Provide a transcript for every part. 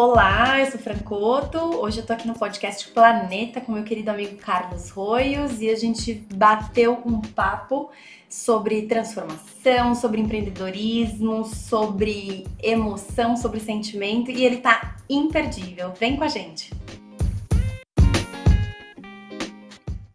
Olá, eu sou Francoto. Hoje eu tô aqui no podcast Planeta com meu querido amigo Carlos Roios e a gente bateu um papo sobre transformação, sobre empreendedorismo, sobre emoção, sobre sentimento e ele tá imperdível. Vem com a gente.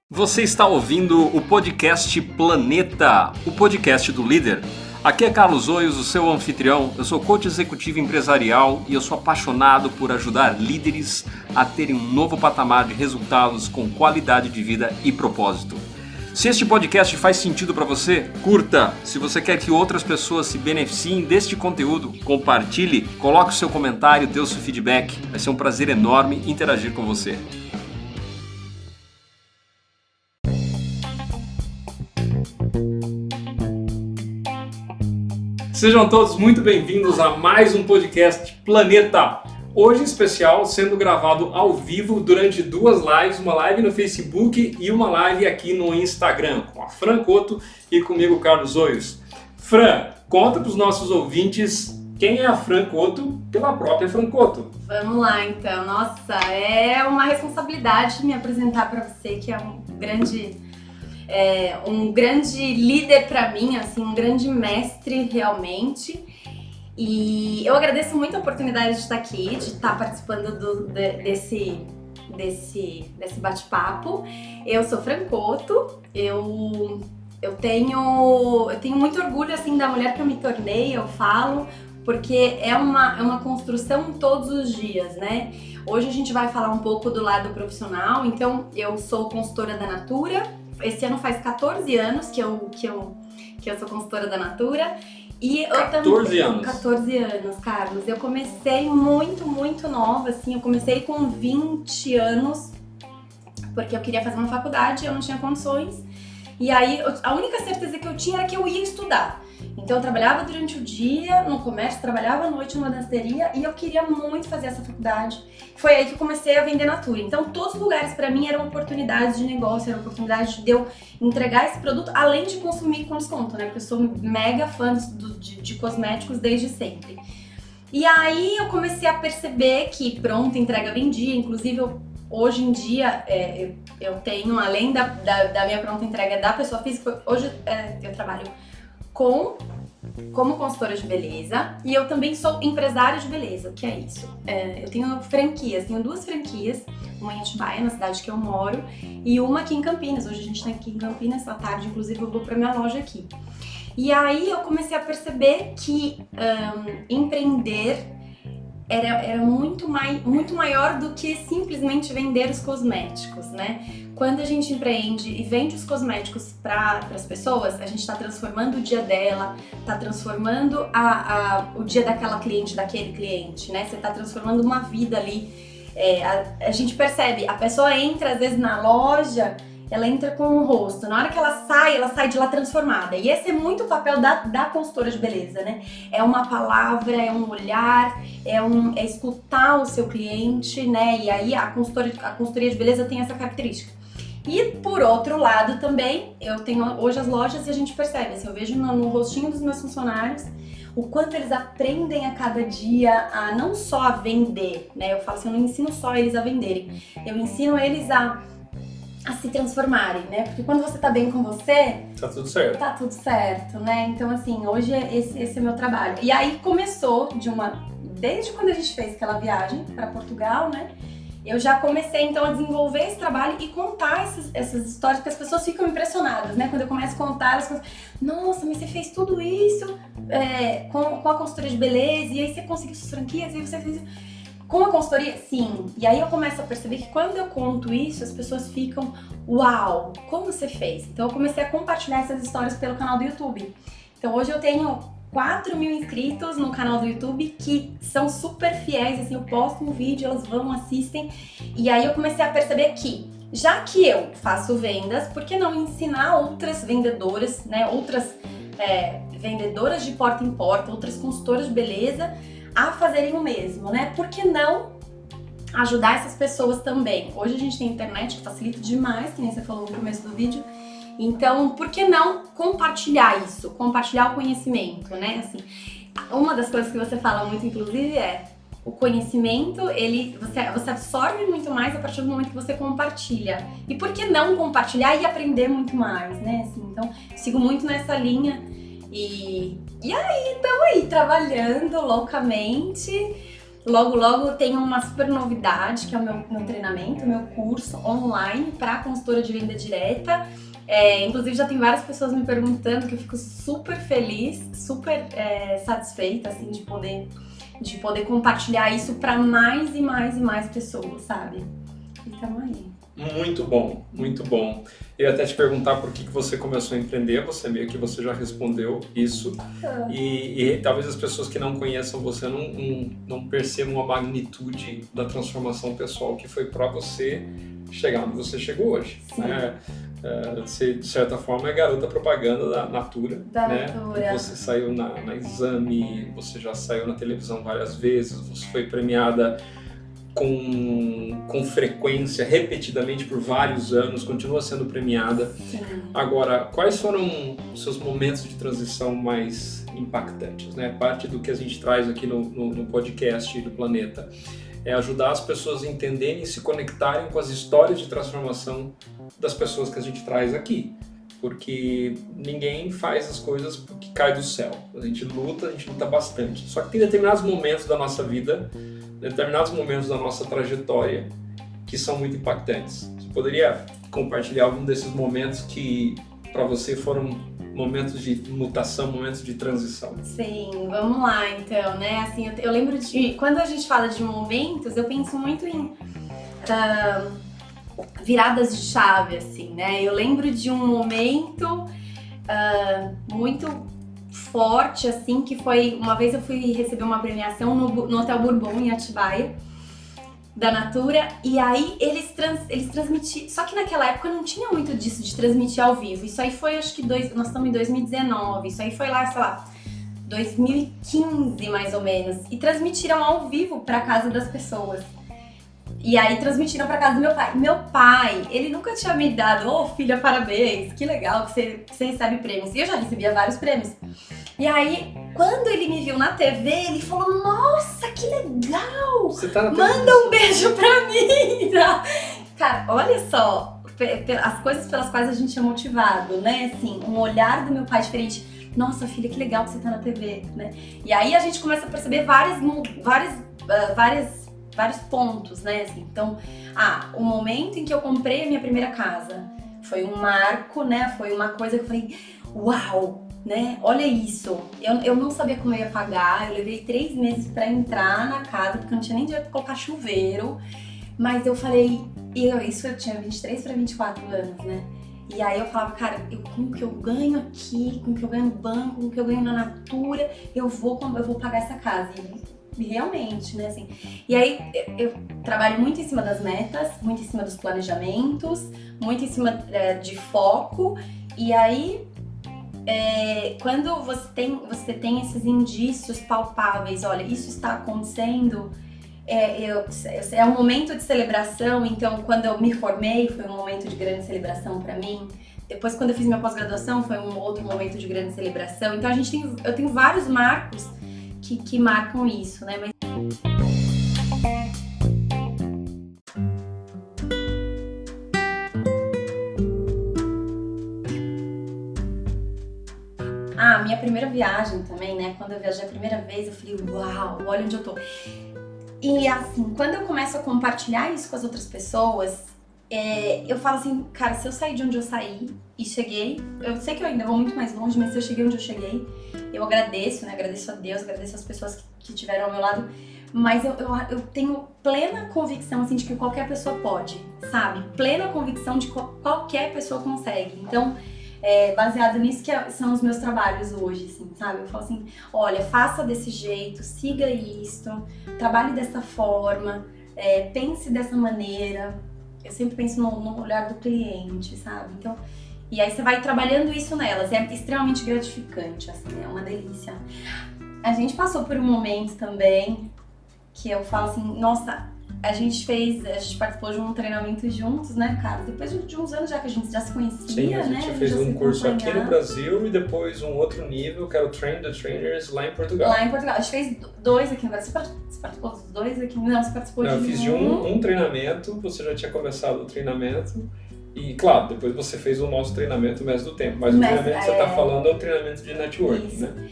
Você está ouvindo o podcast Planeta, o podcast do líder. Aqui é Carlos Oios, o seu anfitrião. Eu sou coach executivo empresarial e eu sou apaixonado por ajudar líderes a terem um novo patamar de resultados com qualidade de vida e propósito. Se este podcast faz sentido para você, curta. Se você quer que outras pessoas se beneficiem deste conteúdo, compartilhe, coloque o seu comentário, dê o seu feedback. Vai ser um prazer enorme interagir com você. Sejam todos muito bem-vindos a mais um podcast Planeta. Hoje em especial sendo gravado ao vivo durante duas lives, uma live no Facebook e uma live aqui no Instagram, com a Fran Coto e comigo, Carlos Oios. Fran, conta para os nossos ouvintes quem é a Fran Coto pela própria Fran Coto. Vamos lá então. Nossa, é uma responsabilidade me apresentar para você, que é um grande é, um grande líder para mim, assim, um grande mestre realmente. E eu agradeço muito a oportunidade de estar aqui, de estar participando do, de, desse, desse, desse bate-papo. Eu sou Francoto, eu, eu, tenho, eu tenho muito orgulho assim da mulher que eu me tornei, eu falo, porque é uma, é uma construção todos os dias, né? Hoje a gente vai falar um pouco do lado profissional, então eu sou consultora da Natura, esse ano faz 14 anos que eu, que eu, que eu sou consultora da Natura. E eu 14 também, anos. 14 anos, Carlos. Eu comecei muito, muito nova, assim. Eu comecei com 20 anos, porque eu queria fazer uma faculdade, eu não tinha condições. E aí, a única certeza que eu tinha era que eu ia estudar. Então eu trabalhava durante o dia no comércio, trabalhava à noite numa danceteria e eu queria muito fazer essa faculdade. Foi aí que eu comecei a vender Natura. Então todos os lugares para mim eram oportunidades de negócio, eram oportunidades de eu entregar esse produto além de consumir com desconto, né? Porque eu sou mega fã de, de, de cosméticos desde sempre. E aí eu comecei a perceber que pronto, entrega vendia, inclusive eu hoje em dia é, eu, tenho, além da, da, da, minha pronta entrega da pessoa física, hoje é, eu trabalho com como consultora de beleza e eu também sou empresária de beleza. O que é isso? É, eu tenho franquias, tenho duas franquias, uma em Atibaia, na cidade que eu moro, e uma aqui em Campinas. Hoje a gente tá aqui em Campinas, à tarde, inclusive, eu vou pra minha loja aqui. E aí eu comecei a perceber que um, empreender era, era muito, mai, muito maior do que simplesmente vender os cosméticos, né? Quando a gente empreende e vende os cosméticos para as pessoas, a gente está transformando o dia dela, está transformando a, a, o dia daquela cliente, daquele cliente, né? Você está transformando uma vida ali. É, a, a gente percebe, a pessoa entra às vezes na loja ela entra com um rosto. Na hora que ela sai, ela sai de lá transformada. E esse é muito o papel da, da consultora de beleza, né? É uma palavra, é um olhar, é, um, é escutar o seu cliente, né? E aí a consultora, a consultoria de beleza tem essa característica. E por outro lado também, eu tenho hoje as lojas e a gente percebe, assim, eu vejo no, no rostinho dos meus funcionários o quanto eles aprendem a cada dia a não só a vender, né? Eu falo assim, eu não ensino só eles a venderem, eu ensino eles a a se transformarem, né? Porque quando você tá bem com você, tá tudo certo. Tá tudo certo, né? Então assim, hoje é esse, esse é meu trabalho. E aí começou de uma desde quando a gente fez aquela viagem para Portugal, né? Eu já comecei então a desenvolver esse trabalho e contar essas, essas histórias, porque as pessoas ficam impressionadas, né? Quando eu começo a contar, as coisas, nossa, mas você fez tudo isso é, com, com a consultoria de beleza, e aí você conseguiu suas franquias, e você fez com a consultoria, sim. E aí eu começo a perceber que quando eu conto isso, as pessoas ficam, uau, como você fez? Então eu comecei a compartilhar essas histórias pelo canal do YouTube. Então hoje eu tenho 4 mil inscritos no canal do YouTube que são super fiéis, assim, eu posto um vídeo, elas vão, assistem. E aí eu comecei a perceber que, já que eu faço vendas, por que não ensinar outras vendedoras, né, outras é, vendedoras de porta em porta, outras consultoras de beleza, a fazerem o mesmo, né? Por que não ajudar essas pessoas também? Hoje a gente tem internet que facilita demais, que nem você falou no começo do vídeo. Então, por que não compartilhar isso? Compartilhar o conhecimento, né? Assim, uma das coisas que você fala muito, inclusive, é o conhecimento, ele você, você absorve muito mais a partir do momento que você compartilha. E por que não compartilhar e aprender muito mais, né? Assim, então, sigo muito nessa linha. E, e aí, estamos aí, trabalhando loucamente. Logo, logo tem uma super novidade, que é o meu, meu treinamento, meu curso online para consultora de venda direta. É, inclusive já tem várias pessoas me perguntando que eu fico super feliz, super é, satisfeita assim de poder de poder compartilhar isso para mais e mais e mais pessoas, sabe? Então aí. Muito bom, muito bom. Eu ia até te perguntar por que, que você começou a empreender, você meio que você já respondeu isso. Ah. E, e, talvez as pessoas que não conheçam você não, não, não percebam a magnitude da transformação pessoal que foi para você chegar onde você chegou hoje. Né? Uh, você, de certa forma, é garota propaganda da Natura. Da né? Natura. Você saiu na, na Exame, você já saiu na televisão várias vezes, você foi premiada com, com frequência, repetidamente por vários anos, continua sendo premiada. Sim. Agora, quais foram os seus momentos de transição mais impactantes? Né? Parte do que a gente traz aqui no, no, no podcast do Planeta é ajudar as pessoas a entenderem e se conectarem com as histórias de transformação das pessoas que a gente traz aqui. Porque ninguém faz as coisas porque cai do céu. A gente luta, a gente luta bastante. Só que tem determinados momentos da nossa vida, determinados momentos da nossa trajetória que são muito impactantes. Você poderia compartilhar algum desses momentos que para você foram momentos de mutação, momentos de transição. Sim, vamos lá então, né? Assim, eu, eu lembro de quando a gente fala de momentos, eu penso muito em uh, viradas de chave, assim, né? Eu lembro de um momento uh, muito forte, assim, que foi uma vez eu fui receber uma premiação no, no Hotel Bourbon em Atibaia da Natura e aí eles, trans, eles transmitiram. Só que naquela época não tinha muito disso de transmitir ao vivo. Isso aí foi, acho que dois, nós estamos em 2019. Isso aí foi lá, sei lá, 2015 mais ou menos. E transmitiram ao vivo para casa das pessoas. E aí transmitiram para casa do meu pai. Meu pai, ele nunca tinha me dado, ô oh, filha, parabéns, que legal que você, que você recebe prêmios. E eu já recebia vários prêmios. E aí, quando ele me viu na TV, ele falou: Nossa, que legal! Você tá Manda um beijo pra mim! Cara, olha só, as coisas pelas quais a gente é motivado, né? Assim, um olhar do meu pai diferente. Nossa, filha, que legal que você tá na TV, né? E aí a gente começa a perceber várias, várias, uh, várias, vários pontos, né? Assim, então, ah, o momento em que eu comprei a minha primeira casa foi um marco, né? Foi uma coisa que eu falei, uau, né? Olha isso. Eu, eu não sabia como eu ia pagar. Eu levei três meses para entrar na casa, porque eu não tinha nem dinheiro pra colocar chuveiro. Mas eu falei, eu, isso eu tinha 23 para 24 anos, né? E aí eu falava, cara, eu, com o que eu ganho aqui, com o que eu ganho no banco, com o que eu ganho na Natura, eu vou, eu vou pagar essa casa. E realmente, né, assim. E aí eu, trabalho muito em cima das metas, muito em cima dos planejamentos, muito em cima é, de foco. E aí é, quando você tem, você tem esses indícios palpáveis, olha, isso está acontecendo, é, eu, é um momento de celebração. Então, quando eu me formei, foi um momento de grande celebração para mim. Depois, quando eu fiz minha pós-graduação, foi um outro momento de grande celebração. Então, a gente tem, eu tenho vários marcos que, que marcam isso, né? Mas... Ah, minha primeira viagem também, né? Quando eu viajei a primeira vez, eu falei, uau, olha onde eu tô. E assim, quando eu começo a compartilhar isso com as outras pessoas, é, eu falo assim, cara, se eu sair de onde eu saí e cheguei, eu sei que eu ainda vou muito mais longe, mas se eu cheguei onde eu cheguei, eu agradeço, né? Agradeço a Deus, agradeço as pessoas que, que tiveram ao meu lado, mas eu, eu, eu, tenho plena convicção, assim, de que qualquer pessoa pode, sabe? Plena convicção de que qualquer pessoa consegue. Então, é, baseado nisso que é, são os meus trabalhos hoje, assim, sabe? Eu falo assim, olha, faça desse jeito, siga isto, trabalhe dessa forma, é, pense dessa maneira. Eu sempre penso no, no, olhar do cliente, sabe? Então, e aí você vai trabalhando isso nelas, é extremamente gratificante, assim, é uma delícia. A gente passou por um momento também que eu falo assim, nossa, a gente fez, a gente participou de um treinamento juntos, né, cara? Depois de uns anos já que a gente já se conhecia, Sim, a né? gente fez já um se curso aqui no. Brasil e depois um outro nível, que era o Train the Trainers lá em Portugal. Lá em Portugal. A gente fez dois aqui no Brasil. Você par- você participou dos dois aqui? Não, você participou Não, eu de fiz de um, um treinamento, você já tinha começado o treinamento. E, claro, depois você fez o nosso treinamento Mestre do Tempo. Mas o Mestre, treinamento que você é. está falando é o treinamento de networking, Isso. né?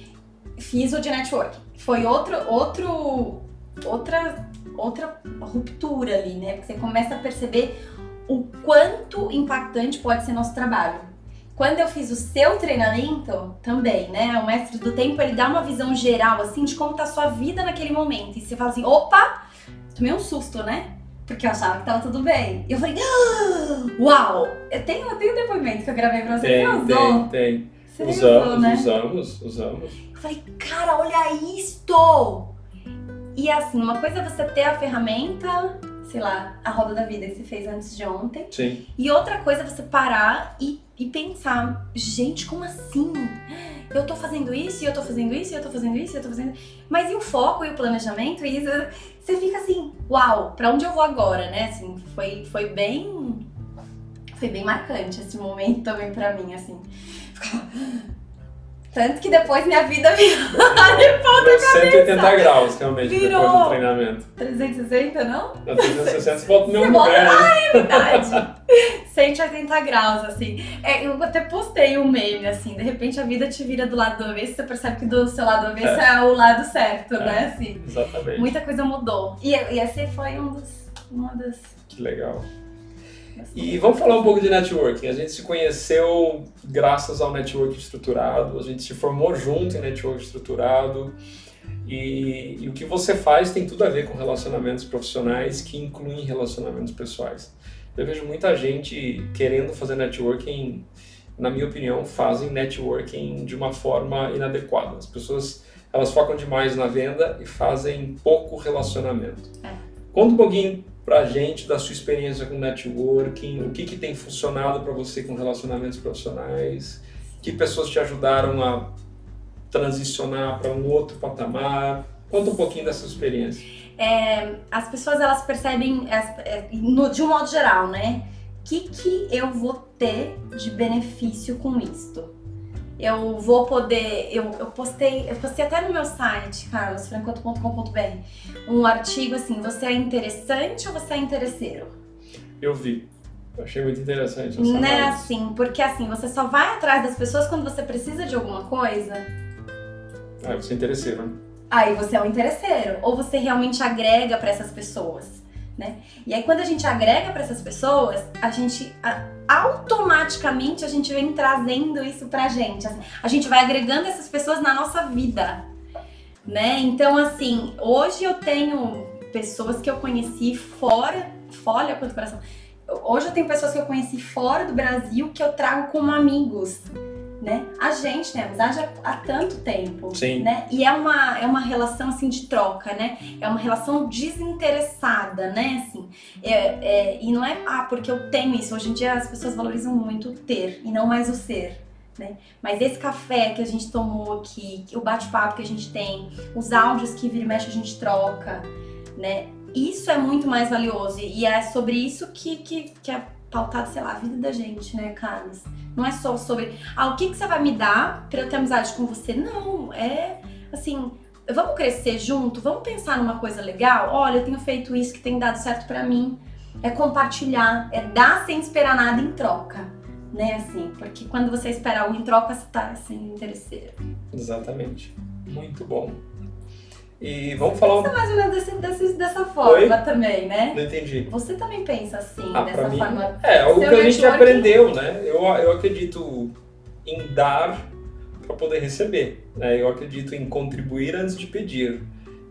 Fiz o de network. Foi outro, outro, outra, outra ruptura ali, né? Porque você começa a perceber o quanto impactante pode ser nosso trabalho. Quando eu fiz o seu treinamento, também, né? O mestre do tempo, ele dá uma visão geral, assim, de como tá a sua vida naquele momento. E você fala assim, opa! Tomei um susto, né? Porque eu achava que tava tudo bem. E eu falei, "Ah, uau! Eu tenho, eu tenho um depoimento que eu gravei pra você. Tem, você tem, tem. Você nem usou, Usamos, né? usamos, usamos. Eu falei, cara, olha isto! E assim, uma coisa é você ter a ferramenta, sei lá, a roda da vida que você fez antes de ontem. Sim. E outra coisa é você parar e, e pensar, gente, como assim? Eu tô fazendo isso, e eu tô fazendo isso, e eu tô fazendo isso, e eu tô fazendo. Mas e o foco e o planejamento? E isso, você fica assim, uau, pra onde eu vou agora, né? Assim, foi, foi bem. Foi bem marcante esse momento também pra mim, assim. Ficava- Tanto que depois minha vida virou Virou 180 graus, realmente, Virou. depois do treinamento. 360, não? Na 360 você volta no volta- lugar, né? Verdade. 180 graus, assim. É, eu até postei um meme, assim, de repente a vida te vira do lado do avesso, você percebe que do seu lado avesso é, o lado certo, né? Assim, Exatamente. muita coisa mudou. E, e esse foi um dos, uma das. Que legal. E vamos falar um pouco de networking. A gente se conheceu graças ao networking estruturado, a gente se formou junto em networking estruturado. E, e o que você faz tem tudo a ver com relacionamentos profissionais que incluem relacionamentos pessoais. Eu vejo muita gente querendo fazer networking, na minha opinião, fazem networking de uma forma inadequada. As pessoas elas focam demais na venda e fazem pouco relacionamento. É. Conta um pouquinho pra gente da sua experiência com networking, o que, que tem funcionado para você com relacionamentos profissionais, que pessoas te ajudaram a transicionar para um outro patamar. Conta um pouquinho dessa experiência. É, as pessoas elas percebem, é, de um modo geral, né? O que, que eu vou ter de benefício com isto? Eu vou poder. Eu, eu postei, eu postei até no meu site, carlosfrancoto.com.br, um artigo assim: você é interessante ou você é interesseiro? Eu vi. Eu achei muito interessante essa Né, análise. assim, porque assim, você só vai atrás das pessoas quando você precisa de alguma coisa. Ah, você é interesseiro, né? Aí você é um interesseiro, ou você realmente agrega para essas pessoas, né? E aí quando a gente agrega para essas pessoas, a gente a- automaticamente a gente vem trazendo isso pra gente. assim, a gente vai agregando essas pessoas na nossa vida, né? Então assim, hoje eu tenho pessoas que eu conheci fora, fora quanto coração. Hoje eu tenho pessoas que eu conheci fora do Brasil que eu trago como amigos, né? A gente tem amizade há, há tanto tempo, Sim. né? E é uma, é uma relação assim de troca, né? É uma relação desinteressada, né? Assim, é, é- e não é ah porque eu tenho isso. Hoje em dia as pessoas valorizam muito o ter e não mais o ser. Né? Mas esse café que a gente tomou aqui, o bate-papo que a gente tem, os áudios que vira e mexe a gente troca, né? Isso é muito mais valioso e é sobre isso que, que, que é pautado, sei lá, a vida da gente, né, Carlos? Não é só sobre, ah, o que, que você vai me dar pra eu ter amizade com você? Não, é assim, vamos crescer junto, vamos pensar numa coisa legal. Olha, eu tenho feito isso que tem dado certo pra mim. É compartilhar, é dar sem esperar nada em troca, né? Assim, porque quando você espera algo em troca, você tá assim, interesseiro. Exatamente. Muito bom. E vamos falar um... Pensa mais ou menos desse, desse- dessa forma também, né? Não entendi. Você também pensa assim, Ah, dessa mim, forma. É, algo Seu que a gente aprendeu, né? Eu, eu acredito em dar para poder receber. Né? Eu acredito em contribuir antes de pedir.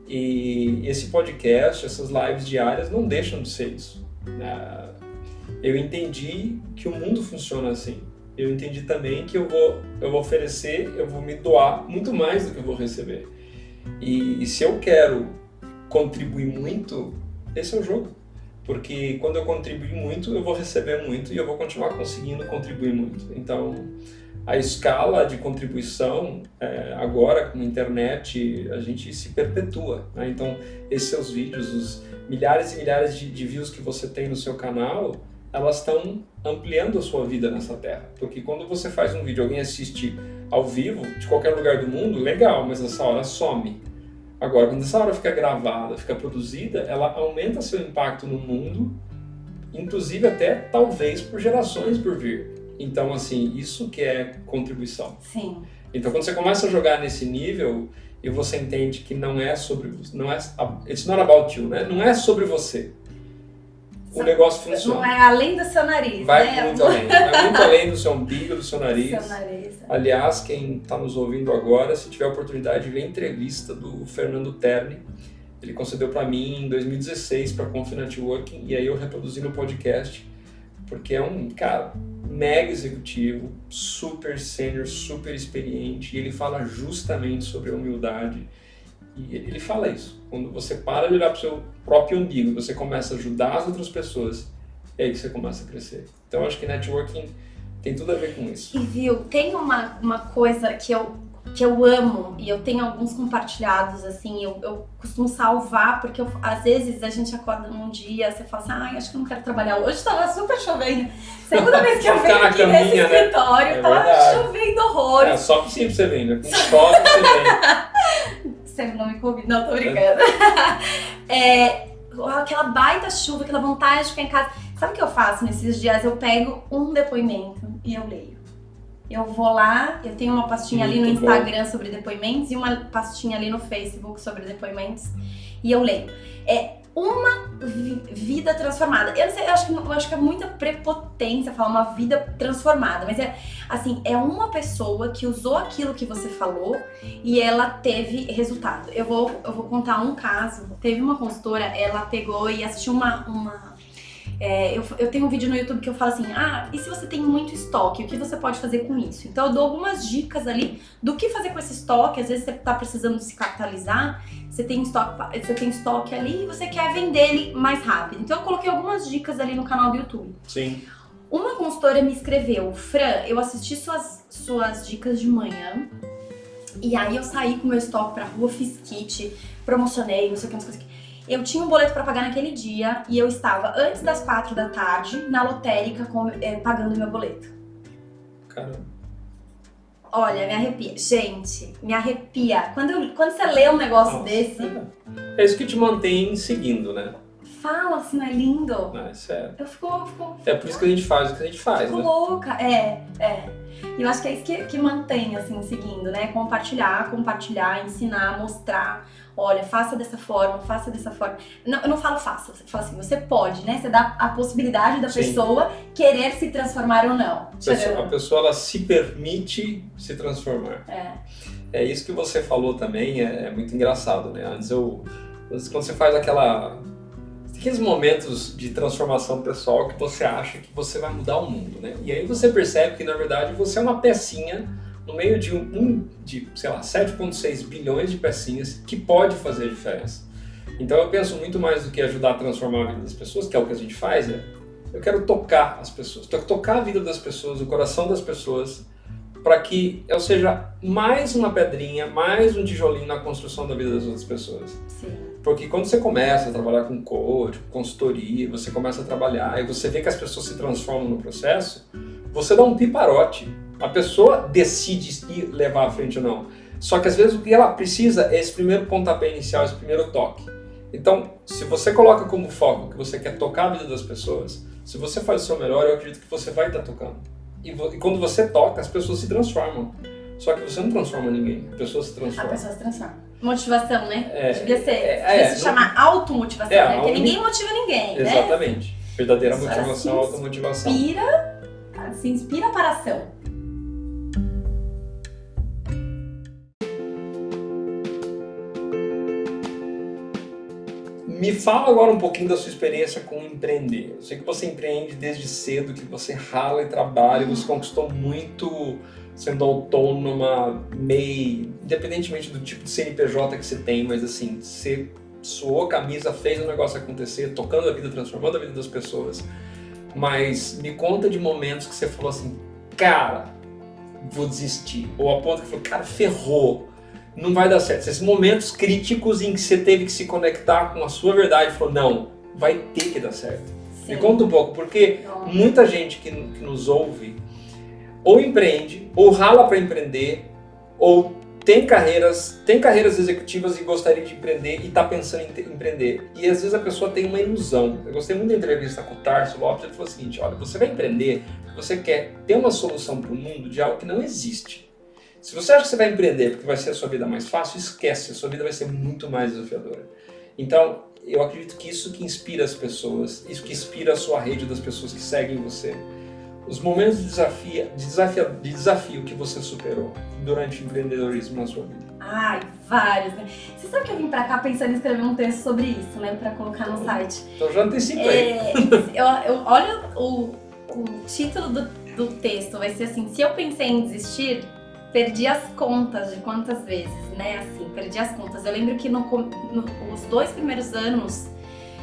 E esse podcast, essas lives diárias não deixam de ser isso. né? Eu entendi que o mundo funciona assim. Eu entendi também que eu vou, eu vou oferecer, eu vou me doar muito mais do que eu vou receber. E, e se eu quero contribuir muito, esse é o jogo. Porque quando eu contribuir muito, eu vou receber muito e eu vou continuar conseguindo contribuir muito. Então, a escala de contribuição é, agora com a internet a gente se perpetua. Né? Então esses seus vídeos, os milhares e milhares de, de views que você tem no seu canal, elas estão ampliando a sua vida nessa terra. Porque quando você faz um vídeo, alguém assiste ao vivo de qualquer lugar do mundo, legal, mas essa hora some. Agora, quando essa hora fica gravada, fica produzida, ela aumenta seu impacto no mundo, inclusive até talvez por gerações por vir. Então, assim, isso que é contribuição. Sim. Então, quando você começa a jogar nesse nível e você entende que não é sobre, não é, it's not about you, né? Não é sobre você. O negócio funciona. Não é além do seu nariz, Vai né? muito além. Vai muito além do seu umbigo, do seu nariz. Seu nariz. é. Aliás, quem está nos ouvindo agora, se tiver a oportunidade de ver a entrevista do Fernando Terni, ele concedeu para mim em 2016 para a Conf Networking e aí eu reproduzi no podcast, porque é um cara mega executivo, super sênior, super experiente, e ele fala justamente sobre a humildade. E ele fala isso. Quando você para de olhar para o seu próprio umbigo, você começa a ajudar as outras pessoas, é aí que você começa a crescer. Então, acho que networking tem tudo a ver com isso. E viu, tem uma, uma coisa que eu, que eu amo, e eu tenho alguns compartilhados, assim, eu, eu costumo salvar, porque eu- às vezes a gente acorda num dia, você fala assim, ai, acho que eu não quero trabalhar hoje, tava super chovendo. Segunda vez que eu venho aqui nesse caminha, né? escritório, É tava verdade. chovendo horrores. É, só que sim pra você ver, né? Com que você vem. Você não me convida, não, tô brincando. É, aquela baita chuva, aquela vontade de ficar em casa. Sabe o que eu faço nesses dias? Eu pego um depoimento e eu leio. Eu vou lá, eu tenho uma pastinha ali no Muito bom. Instagram sobre depoimentos e uma pastinha ali no Facebook sobre depoimentos e eu leio. É uma vi- vida transformada. Eu não sei, eu acho que, eu acho que é muita prepotência falar uma vida transformada, mas é assim, é uma pessoa que usou aquilo que você falou e ela teve resultado. Eu vou, eu vou contar um caso. Teve uma consultora, ela pegou e assistiu uma. uma é, eu, eu tenho um vídeo no YouTube que eu falo assim: ah, e se você tem muito estoque, o que você pode fazer com isso? Então eu dou algumas dicas ali do que fazer com esse estoque. Às vezes você tá precisando se capitalizar, você tem estoque, você tem estoque ali e você quer vender ele mais rápido. Então eu coloquei algumas dicas ali no canal do YouTube. Sim. Uma consultora me escreveu, Fran, eu assisti suas, suas dicas de manhã. E aí eu saí com meu estoque pra rua, fiz kit, promocionei, não sei o que, não sei o que. Eu tinha um boleto pra pagar naquele dia e eu estava antes das quatro da tarde na lotérica com- eh, pagando meu boleto. Caramba. Olha, me arrepia. Gente, me arrepia. Quando, eu- quando você lê um negócio Nossa. desse, É isso que te mantém seguindo, né? fala se não é lindo. Isso é. Eu fico, eu fico É por isso que a gente faz o que a gente faz, Fico né? louca, é, é. E eu acho que é isso que, que mantém, assim, seguindo, né? Compartilhar, compartilhar, ensinar, mostrar. Olha, faça dessa forma, faça dessa forma. Não, eu não falo faça, você fala assim, você pode, né? Você dá a possibilidade da Sim. pessoa querer se transformar ou não. A pessoa, a pessoa ela se permite se transformar. É, É isso que você falou também, é, é muito engraçado, né? Antes eu. Quando você faz aquela. Aqueles momentos de transformação pessoal que você acha que você vai mudar o mundo, né? E aí você percebe que na verdade você é uma pecinha no meio de um, de, sei lá, 7,6 bilhões de pecinhas que pode fazer diferença. Então eu penso muito mais do que ajudar a transformar a vida das pessoas, que é o que a gente faz, né? Eu quero tocar as pessoas, to- tocar a vida das pessoas, o coração das pessoas, para que eu seja mais uma pedrinha, mais um tijolinho na construção da vida das outras pessoas. sim. Porque quando você começa a trabalhar com coach, com consultoria, você começa a trabalhar e você vê que as pessoas se transformam no processo, você dá um piparote. A pessoa decide ir levar à frente ou não. Só que às vezes o que ela precisa é esse primeiro pontapé inicial, esse primeiro toque. Então, se você coloca como foco que você quer tocar a vida das pessoas, se você faz o seu melhor, eu acredito que você vai estar tocando. E, e quando você toca, as pessoas se transformam. Só que você não transforma ninguém, a pessoa se A transforma. pessoa se transforma. Motivação, né? É, Devia ser. é, devia é, se não- chamar automotivação, É, né? Porque a ninguém motiva ninguém, né? Exatamente. Verdadeira Só motivação, automotivação. Inspira, se inspira para a ação. Me fala agora um pouquinho da sua experiência com empreender. Eu sei que você empreende desde cedo, que você rala e trabalha, você conquistou muito sendo autônoma, MEI, independentemente do tipo de CNPJ que você tem, mas assim, você suou camisa, fez o negócio acontecer, tocando a vida, transformando a vida das pessoas. Mas me conta de momentos que você falou assim, cara, vou desistir. Ou a ponto que falou, cara, ferrou, não vai dar certo. Esses momentos críticos em que você teve que se conectar com a sua verdade e falou, não, vai ter que dar certo. Sim. Me conta um pouco, porque muita gente que, que nos ouve ou empreende, ou rala para empreender, ou tem carreiras, tem carreiras executivas e gostaria de empreender e está pensando em empreender. E às vezes a pessoa tem uma ilusão. Eu gostei muito da entrevista com o Tarso Lopes, ele falou o seguinte, olha, você vai empreender porque você quer ter uma solução para o mundo de algo que não existe. Se você acha que você vai empreender porque vai ser a sua vida mais fácil, esquece, a sua vida vai ser muito mais desafiadora. Então, eu acredito que isso que inspira as pessoas, isso que inspira a sua rede das pessoas que seguem você, os momentos de desafio, de desafio, de desafio que você superou durante o empreendedorismo na sua vida? Ai, vários, né? Você sabe que eu vim pra cá pensando em escrever um texto sobre isso, né? Pra colocar no site. Então já antecipei. É, eu, eu, olha o, o título do, do texto, vai ser assim, se eu pensei em desistir, perdi as contas de quantas vezes, né? Assim, perdi as contas. Eu lembro que no, no os dois primeiros anos,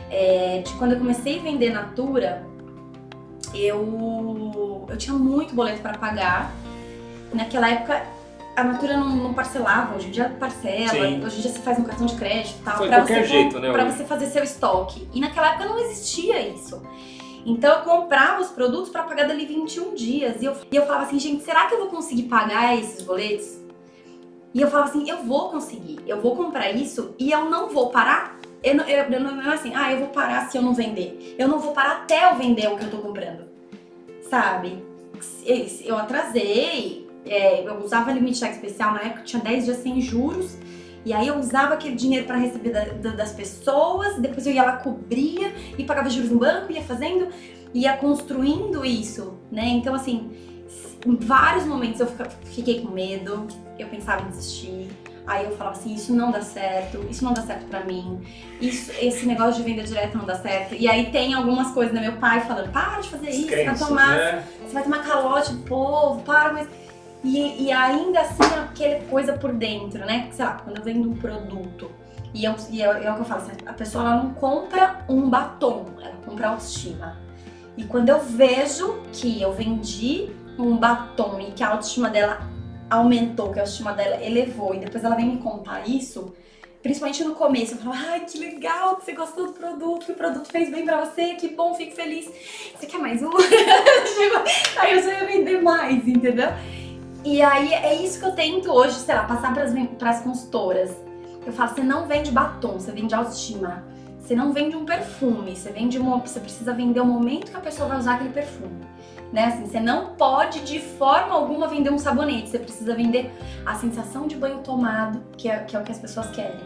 é, de quando eu comecei a vender Natura, eu, eu tinha muito boleto para pagar. Naquela época, a Natura não, não, parcelava, hoje em dia parcela, Sim. hoje em dia você faz um cartão de crédito e tal. Qualquer você, jeito, né? Pra você fazer seu estoque. E naquela época não existia isso. Então eu comprava os produtos para pagar dali 21 dias. E eu, e eu falava assim, gente, será que eu vou conseguir pagar esses boletos? E eu falava assim, eu vou conseguir, eu vou comprar isso e eu não vou parar. Eu, não, eu, eu não é assim, ah, eu vou parar se eu não vender. Eu não vou parar até eu vender o que eu tô comprando. Sabe? Eu atrasei, é, eu usava limite cheque especial na época, tinha 10 dias sem juros. E aí eu usava aquele dinheiro para receber da, da, das pessoas, depois eu ia lá, cobria e pagava juros no banco, ia fazendo, ia construindo isso, né? Então, assim, em vários momentos eu fiquei com medo, eu pensava em desistir. Aí eu falava assim, isso não dá certo, isso não dá certo para mim, isso, esse negócio de venda direta não dá certo. E aí tem algumas coisas, né? Meu pai falando, para de fazer isso, Crenças, vai tomar, né? você vai tomar calote do povo, para, mas e, e ainda assim aquele coisa por dentro, né? Sei lá, quando eu vendo um produto e, eu, e é, é o que eu falo, assim, a pessoa ela não compra um batom, ela compra autoestima. E quando eu vejo que eu vendi um batom e que a autoestima dela aumentou, que a autoestima dela elevou, e depois ela vem me contar isso, principalmente no começo, eu falo, ai, que legal que você gostou do produto, que o produto fez bem pra você, que bom, fico feliz. Você quer mais um? Aí eu já ia vender mais, entendeu? E aí é isso que eu tento hoje, sei lá, passar para as consultoras. Eu falo, você não vende batom, você vende autoestima. Você não vende um perfume, você vende uma, você precisa vender o momento que a pessoa vai usar aquele perfume. Né? Assim, você não pode de forma alguma vender um sabonete, você precisa vender a sensação de banho tomado, que é, que é o que as pessoas querem.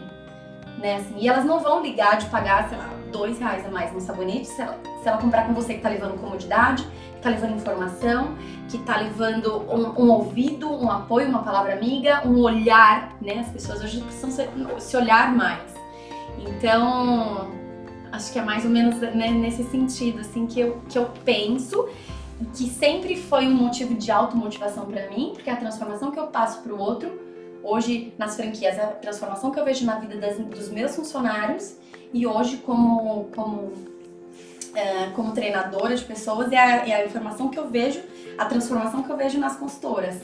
Né? Assim, e elas não vão ligar de pagar, sei lá, dois reais a mais no sabonete se ela, se ela comprar com você que tá levando comodidade, tá levando informação, que tá levando um, um, ouvido, um apoio, uma palavra amiga, um olhar, né? As pessoas hoje precisam se, se olhar mais. Então, acho que é mais ou menos né, nesse sentido, assim, que eu, que eu penso que sempre foi um motivo de automotivação para mim, porque a transformação que eu passo para o outro, hoje nas franquias, a transformação que eu vejo na vida das, dos meus funcionários e hoje como, como, é, como treinadora de pessoas é a, é a informação que eu vejo, a transformação que eu vejo nas consultoras.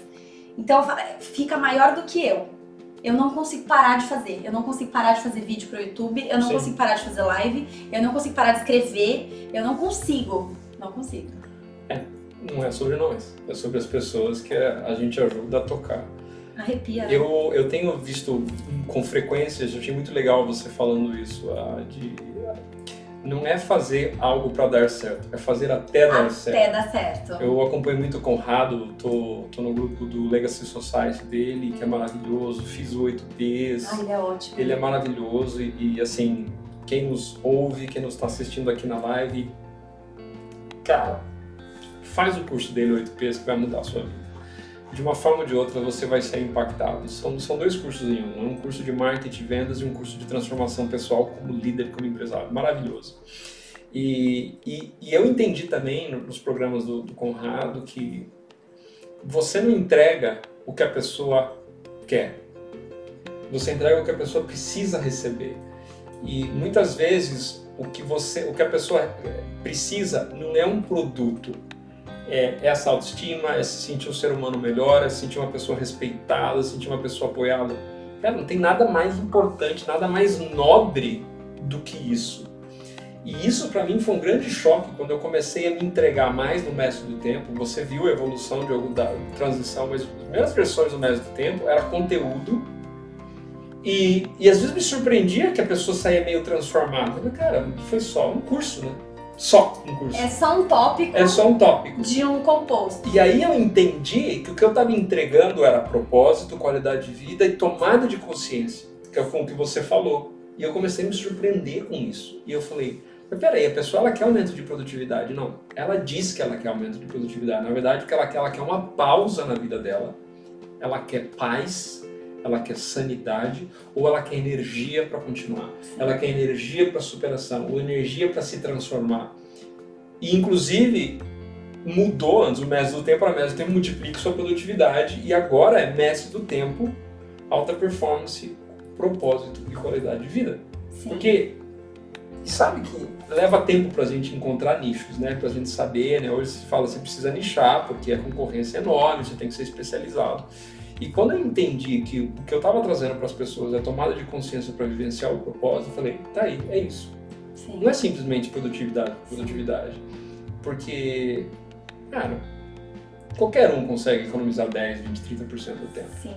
Então fica maior do que eu. Eu não consigo parar de fazer. Eu não consigo parar de fazer vídeo pro YouTube. Eu não Sim. consigo parar de fazer live. Eu não consigo parar de escrever. Eu não consigo. Não consigo. É, não é sobre nós. É sobre as pessoas que a gente ajuda a tocar. Arrepia. Né? Eu, eu tenho visto com frequência, eu achei muito legal você falando isso, de não é fazer algo para dar certo, é fazer até dar certo. Até dar certo. Eu acompanho muito o Conrado, tô, tô no grupo do Legacy Society dele, que é maravilhoso, fiz o 8Ps. Ah, ele é ótimo. Ele é maravilhoso e, e assim, quem nos ouve, quem nos está assistindo aqui na live, cara, faz o curso dele 8Ps que vai mudar a sua vida de uma forma ou de outra você vai ser impactado. São, são dois cursos em um, um curso de marketing, vendas e um curso de transformação pessoal como líder, como empresário. Maravilhoso. E, e, e eu entendi também nos programas do, do Conrado que você não entrega o que a pessoa quer, você entrega o que a pessoa precisa receber. E muitas vezes o que você, o que a pessoa precisa não é um produto, é essa autoestima, é se sentir um ser humano melhor, é se sentir uma pessoa respeitada, se sentir uma pessoa apoiada. Cara, não tem nada mais importante, nada mais nobre do que isso. E isso para mim foi um grande choque quando eu comecei a me entregar mais no Mestre do Tempo. Você viu a evolução de algum da transição, mas as primeiras versões do Mestre do Tempo era conteúdo. E, e às vezes me surpreendia que a pessoa saía meio transformada. Cara, foi só um curso, né? Só um curso. É só um tópico. É só um tópico. De um composto. E aí eu entendi que o que eu estava entregando era propósito, qualidade de vida e tomada de consciência, que é o que você falou. E eu comecei a me surpreender com isso. E eu falei, mas peraí, a pessoa ela quer aumento de produtividade? Não. Ela diz que ela quer aumento de produtividade. Na verdade, o que ela quer, ela quer uma pausa na vida dela. Ela quer paz, ela quer sanidade ou ela quer energia para continuar. Ela quer energia para superação ou energia para se transformar. E inclusive mudou antes o mestre do tempo para mestre do tempo multiplica sua produtividade e agora é mestre do tempo, alta performance, propósito e qualidade de vida. Sim. Porque sabe que leva tempo para a gente encontrar nichos, né? Para a gente saber, né? Hoje se fala você precisa nichar porque a concorrência é enorme, você tem que ser especializado. E quando eu entendi que o que eu estava trazendo para as pessoas é tomada de consciência para vivenciar o propósito, eu falei, tá aí, é isso. Sim. Não é simplesmente produtividade, produtividade. Porque, cara, qualquer um consegue economizar 10, 20, 30% do tempo. Sim.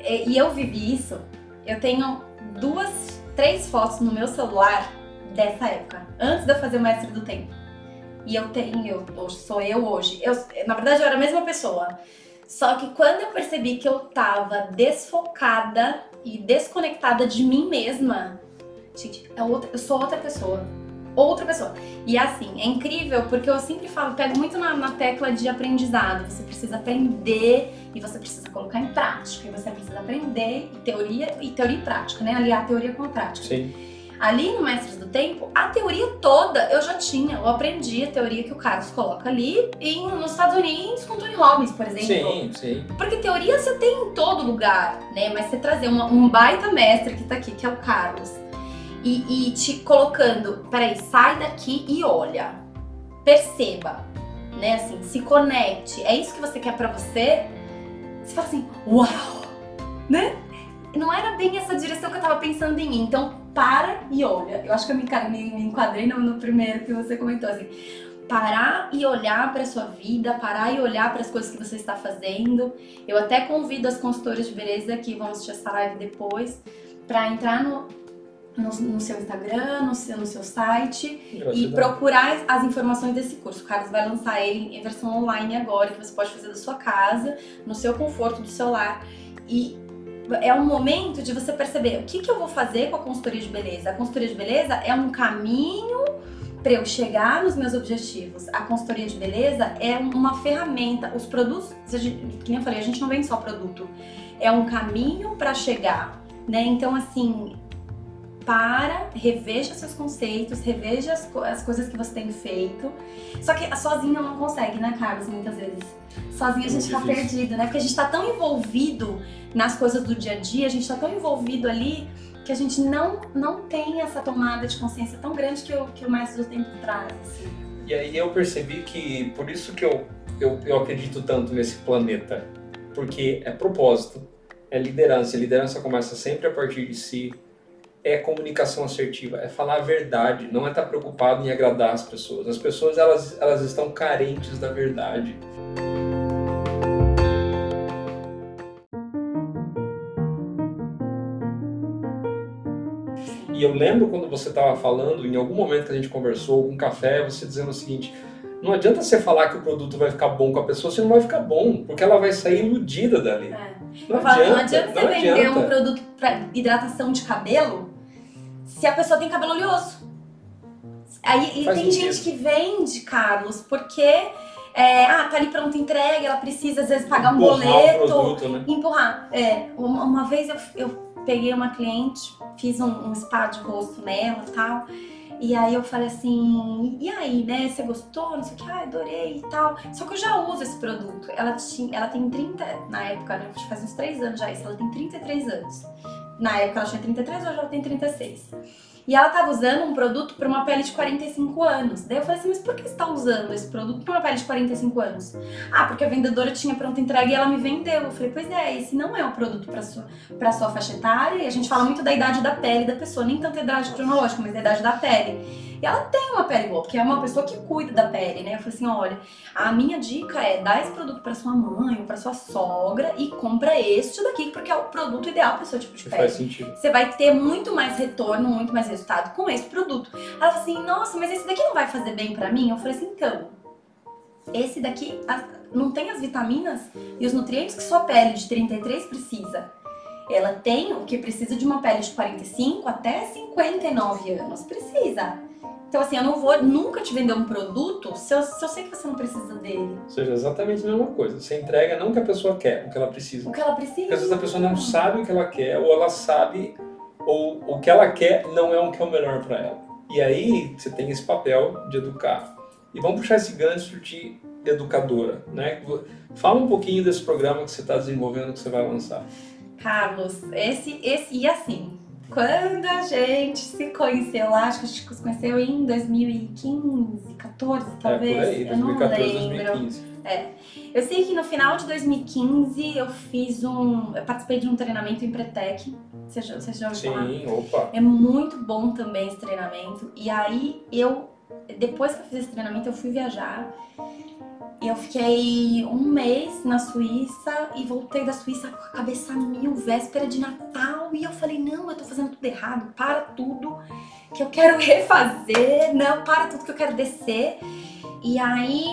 E eu vivi isso. Eu tenho duas, três fotos no meu celular dessa época, antes de eu fazer o Mestre do Tempo. E eu tenho, eu, sou eu hoje. Eu, na verdade, eu era a mesma pessoa. Só que quando eu percebi que eu tava desfocada e desconectada de mim mesma, gente, é outra, eu sou outra pessoa. Outra pessoa. E assim, é incrível porque eu sempre falo, pego muito na, na tecla de aprendizado. Você precisa aprender e você precisa colocar em prática. E você precisa aprender e teoria e teoria e prática, né? Aliar teoria com prática. Sim. Ali no Mestres do Tempo, a teoria toda eu já tinha. Eu aprendi a teoria que o Carlos coloca ali em, nos Estados Unidos com Tony Robbins, por exemplo. Sim, sim. Porque teoria você tem em todo lugar, né? Mas você trazer uma, um baita mestre que tá aqui, que é o Carlos, e, e te colocando, peraí, sai daqui e olha. Perceba, né? Assim, se conecte. É isso que você quer para você? Você fala assim, uau! Né? Não era bem essa direção que eu tava pensando em mim. Então, para e olha. Eu acho que eu me, me, me enquadrei no, no, primeiro que você comentou assim. Parar e olhar para sua vida, parar e olhar para as coisas que você está fazendo. Eu até convido as consultoras de beleza que vão assistir essa live depois para entrar no, no, no, seu Instagram, no seu, no seu site e procurar as informações desse curso. O Carlos vai lançar ele em versão online agora, que você pode fazer da sua casa, no seu conforto do seu lar. E é um momento de você perceber o que, que eu vou fazer com a consultoria de beleza. A consultoria de beleza é um caminho para eu chegar nos meus objetivos. A consultoria de beleza é uma ferramenta. Os produtos, que nem eu falei, a gente não vende só produto. É um caminho para chegar, né? Então, assim, para, reveja seus conceitos, reveja as, as, coisas que você tem feito. Só que sozinho não consegue, né, Carlos, muitas vezes. Sozinho a gente tá perdido, né? Porque a gente tá tão envolvido nas coisas do dia a dia, a gente tá tão envolvido ali que a gente não, não tem essa tomada de consciência tão grande que o, que o Mestre do Tempo traz. Assim. E aí eu percebi que, por isso que eu, eu, eu acredito tanto nesse planeta, porque é propósito, é liderança. A liderança começa sempre a partir de si, é comunicação assertiva, é falar a verdade, não é estar preocupado em agradar as pessoas. As pessoas elas, elas estão carentes da verdade. E eu lembro quando você estava falando, em algum momento que a gente conversou, com um café, você dizendo o seguinte: não adianta você falar que o produto vai ficar bom com a pessoa, você não vai ficar bom, porque ela vai sair iludida dali. É. Não, adianta, não adianta você não vender adianta. um produto para hidratação de cabelo se a pessoa tem cabelo oleoso. Aí e tem gente que vende, Carlos, porque é, ah, tá ali pronto entregue, ela precisa às vezes pagar empurrar um boleto. Produto, né? Empurrar. É, uma, uma vez eu, eu peguei uma cliente, fiz um, um spa de rosto nela e tal. E aí eu falei assim, e aí, né? Você gostou? Não sei o que, ah, adorei e tal. Só que eu já uso esse produto. Ela, tinha, ela tem 30, na época, né, faz uns 3 anos já isso, ela tem 33 anos. Na época ela tinha 33, hoje ela tem 36. E ela tava usando um produto para uma pele de 45 anos. Daí eu falei assim, mas por que você tá usando esse produto para uma pele de 45 anos? Ah, porque a vendedora tinha pronta entrega e ela me vendeu. Eu falei, pois é, esse não é o produto para sua para sua faixa etária. E a gente fala muito da idade da pele da pessoa, nem tanto a idade cronológica, mas da idade da pele. E ela tem uma pele boa, porque é uma pessoa que cuida da pele, né? Eu falei assim, olha, a minha dica é dar esse produto para sua mãe ou para sua sogra e compra este daqui, porque é o produto ideal para seu tipo de pele. Faz sentido. Você vai ter muito mais retorno, muito mais resultado com esse produto. Ela falou assim, nossa, mas esse daqui não vai fazer bem para mim? Eu falei assim, então, esse daqui não tem as vitaminas e os nutrientes que sua pele de 33 precisa. Ela tem o que precisa de uma pele de 45 até 59 anos. Precisa. Então, assim, eu não vou nunca te vender um produto se eu, se eu sei que você não precisa dele. Ou seja, exatamente a mesma coisa. Você entrega não o que a pessoa quer, o que ela precisa. O que ela precisa. Porque às vezes a pessoa não sabe o que ela quer, ou ela sabe, ou o que ela quer não é o que é o melhor para ela. E aí você tem esse papel de educar. E vamos puxar esse gancho de educadora, né? Fala um pouquinho desse programa que você está desenvolvendo, que você vai lançar. Carlos, esse, esse e assim, quando a gente se conheceu lá, acho que a gente se conheceu em 2015, 14 talvez. É, por aí, 2014, eu não lembro. 2015. É. Eu sei que no final de 2015 eu fiz um. Eu participei de um treinamento em Pretec. Você já, você já ouviu Sim, falar? opa. É muito bom também esse treinamento. E aí eu. Depois que eu fiz esse treinamento, eu fui viajar. Eu fiquei um mês na Suíça e voltei da Suíça com a cabeça mil, véspera de Natal. E eu falei: não, eu tô fazendo tudo errado, para tudo que eu quero refazer, não, para tudo que eu quero descer. E aí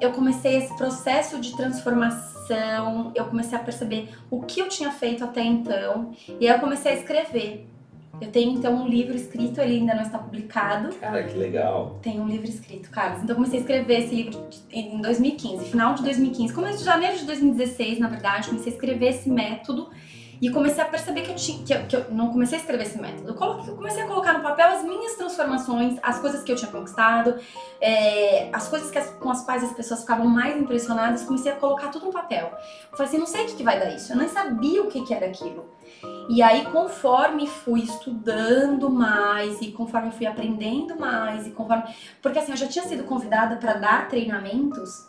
eu comecei esse processo de transformação, eu comecei a perceber o que eu tinha feito até então, e aí eu comecei a escrever. Eu tenho então um livro escrito, ele ainda não está publicado. Cara, que legal. Tem um livro escrito, Carlos. Então eu comecei a escrever esse livro em 2015, final de 2015, começo de janeiro de 2016, na verdade, comecei a escrever esse método e comecei a perceber que eu tinha. Que eu, que eu não comecei a escrever esse método. Eu comecei a colocar no papel as minhas transformações, as coisas que eu tinha conquistado, é, as coisas que as, com as quais as pessoas ficavam mais impressionadas. Comecei a colocar tudo no papel. Eu falei assim: não sei o que, que vai dar isso. Eu nem sabia o que, que era aquilo. E aí, conforme fui estudando mais e conforme fui aprendendo mais e conforme. Porque assim, eu já tinha sido convidada para dar treinamentos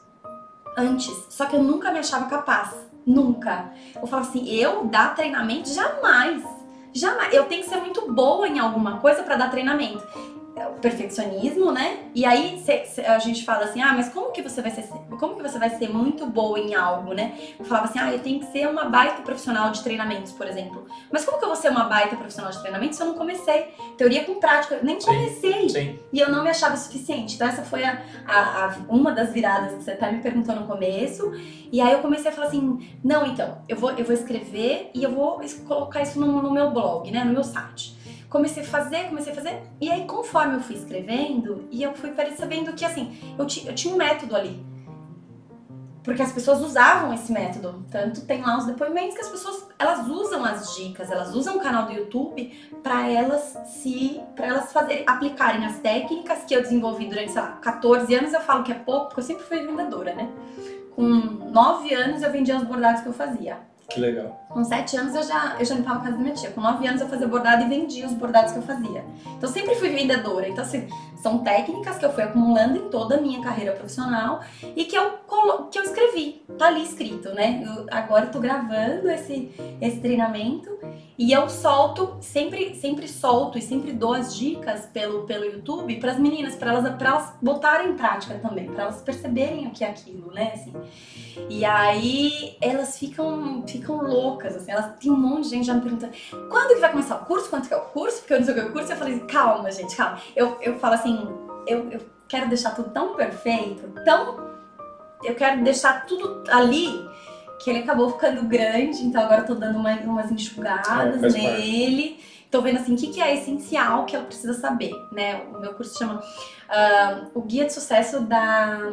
antes, só que eu nunca me achava capaz. Nunca. Eu falo assim, eu dar treinamento jamais. Jamais. Eu tenho que ser muito boa em alguma coisa para dar treinamento. O perfeccionismo, né? E aí cê, cê, a gente fala assim, ah, mas como que você vai ser, como que você vai ser muito boa em algo, né? Eu falava assim, ah, eu tenho que ser uma baita profissional de treinamentos, por exemplo. Mas como que eu vou ser uma baita profissional de treinamentos se eu não comecei? Teoria com prática, eu nem Sim, comecei. Sim. E eu não me achava suficiente. Então essa foi a, a, a- uma das viradas que você até me perguntou no começo. E aí eu comecei a falar assim, não, então, eu vou, eu vou escrever e eu vou colocar isso no, no meu blog, né, no meu site. Comecei a fazer, comecei a fazer, e aí conforme eu fui escrevendo, e eu fui percebendo que assim, eu, eu tinha um método ali. Porque as pessoas usavam esse método. Tanto tem lá os depoimentos que as pessoas, elas usam as dicas, elas usam o canal do YouTube para elas se, para elas fazerem, aplicarem as técnicas que eu desenvolvi durante, sei lá, 14 anos. Eu falo que é pouco, porque eu sempre fui vendedora, né? Com 9 anos eu vendia os bordados que eu fazia. Que legal. Com 7 anos eu já, eu já limpava a casa da minha tia. Com 9 anos eu fazia bordado e vendia os bordados que eu fazia. Então eu sempre fui vendedora. Então, assim, são técnicas que eu fui acumulando em toda a minha carreira profissional e que eu, que eu escrevi. Tá ali escrito, né? Eu, agora eu tô gravando esse, esse treinamento e eu solto, sempre, sempre solto e sempre dou as dicas pelo, pelo YouTube para as meninas, para elas, pra elas botarem em prática também, para elas perceberem o que é aquilo, né? Assim. E aí elas ficam, ficam loucas, assim, elas tem um monte de gente já me perguntando quando que vai começar o curso, quanto que é o curso, porque eu não sei o que é o curso, eu falei calma, gente, calma. Eu, eu falo assim, eu, eu quero deixar tudo tão perfeito, tão. Eu quero deixar tudo ali que ele acabou ficando grande, então agora eu tô dando uma- umas enxugadas É, nele. Tô vendo assim o que, que é essencial que ela precisa saber, né? O meu curso chama ah, O Guia de Sucesso da,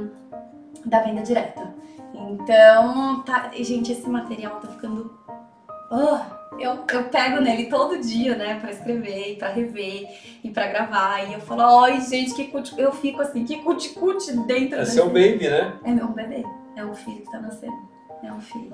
da Venda Direta. Então, tá, gente, esse material tá ficando. Ah, eu, eu pego nele todo dia, né, pra escrever, e pra rever e pra gravar. E eu falo, ai, gente, que cuti... Eu fico assim, que cuti-cuti dentro É seu baby, né? É meu bebê. É um filho que tá nascendo. É um filho.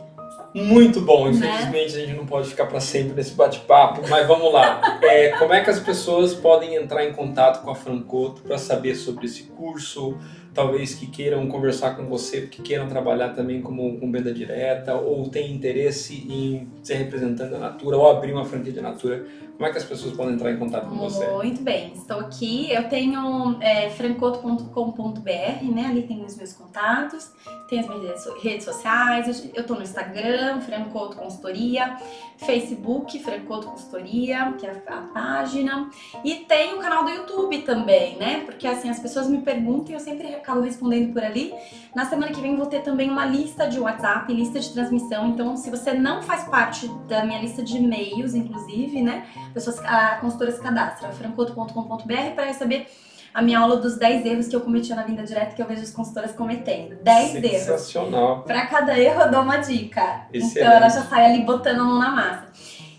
Muito bom. Né? Infelizmente né? a gente não pode ficar para sempre nesse bate-papo, mas vamos lá. É, como é que as pessoas podem entrar em contato com a Francoto para saber sobre esse curso? Talvez que queiram conversar com você, que queiram trabalhar também como com venda direta, ou tem interesse em ser representante da Natura, ou abrir uma franquia de Natura. Como é que as pessoas podem entrar em contato com você? Muito bem, estou aqui. Eu tenho é, francoto.com.br, né? Ali tem os meus contatos, tem as minhas redes sociais. Eu estou no Instagram, Francoto Consultoria, Facebook, Francoto Consultoria, que é a página. E tem o canal do YouTube também, né? Porque assim, as pessoas me perguntam e eu sempre acabo respondendo por ali. Na semana que vem vou ter também uma lista de WhatsApp, lista de transmissão. Então, se você não faz parte da minha lista de e-mails, inclusive, né? pessoas, a consultora se cadastra, francoto.com.br, para receber a minha aula dos 10 erros que eu cometi na vinda direta que eu vejo as consultoras cometendo. 10 erros. Sensacional. Para cada erro eu dou uma dica. Excelente. Então ela já sai ali botando a mão na massa.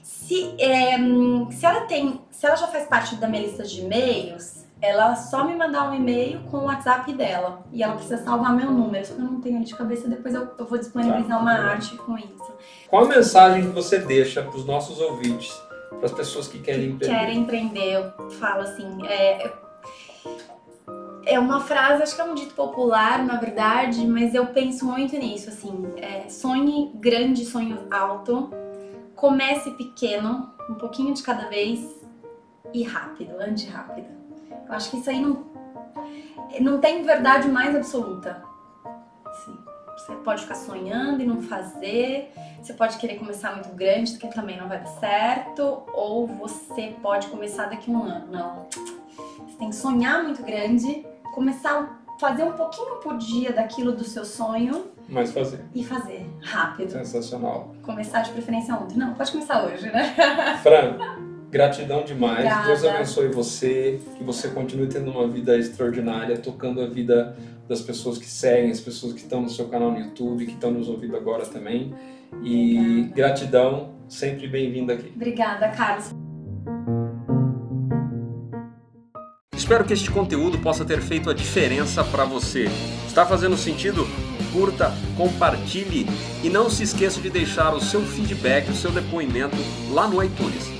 Se, é, se ela tem, se ela já faz parte da minha lista de e-mails, ela só me mandar um e-mail com o WhatsApp dela. E ela precisa salvar meu número. Só que eu não tenho de cabeça, depois eu, eu vou disponibilizar tá, uma arte com isso. Qual a mensagem que você deixa para os nossos ouvintes para as pessoas que querem empreender? Querem empreender, eu falo assim, é, é uma frase, acho que é um dito popular, na verdade, mas eu penso muito nisso, assim, é, sonhe grande, sonho alto, comece pequeno, um pouquinho de cada vez e rápido, ande rápido. Eu acho que isso aí não, não tem verdade mais absoluta. Você pode ficar sonhando e não fazer, você pode querer começar muito grande, que também não vai dar certo, ou você pode começar daqui a um ano. Não. Você tem que sonhar muito grande, começar a fazer um pouquinho por dia daquilo do seu sonho. Mas fazer. E fazer, rápido. Sensacional. Começar de preferência ontem. Não, pode começar hoje, né? Fran, gratidão demais. Obrigada. Deus abençoe você, que você continue tendo uma vida extraordinária, tocando a vida das pessoas que seguem, as pessoas que estão no seu canal no YouTube, que estão nos ouvindo agora também. E Obrigada. gratidão, sempre bem-vinda aqui. Obrigada, Carlos. Espero que este conteúdo possa ter feito a diferença para você. Está fazendo sentido? Curta, compartilhe e não se esqueça de deixar o seu feedback, o seu depoimento lá no iTunes.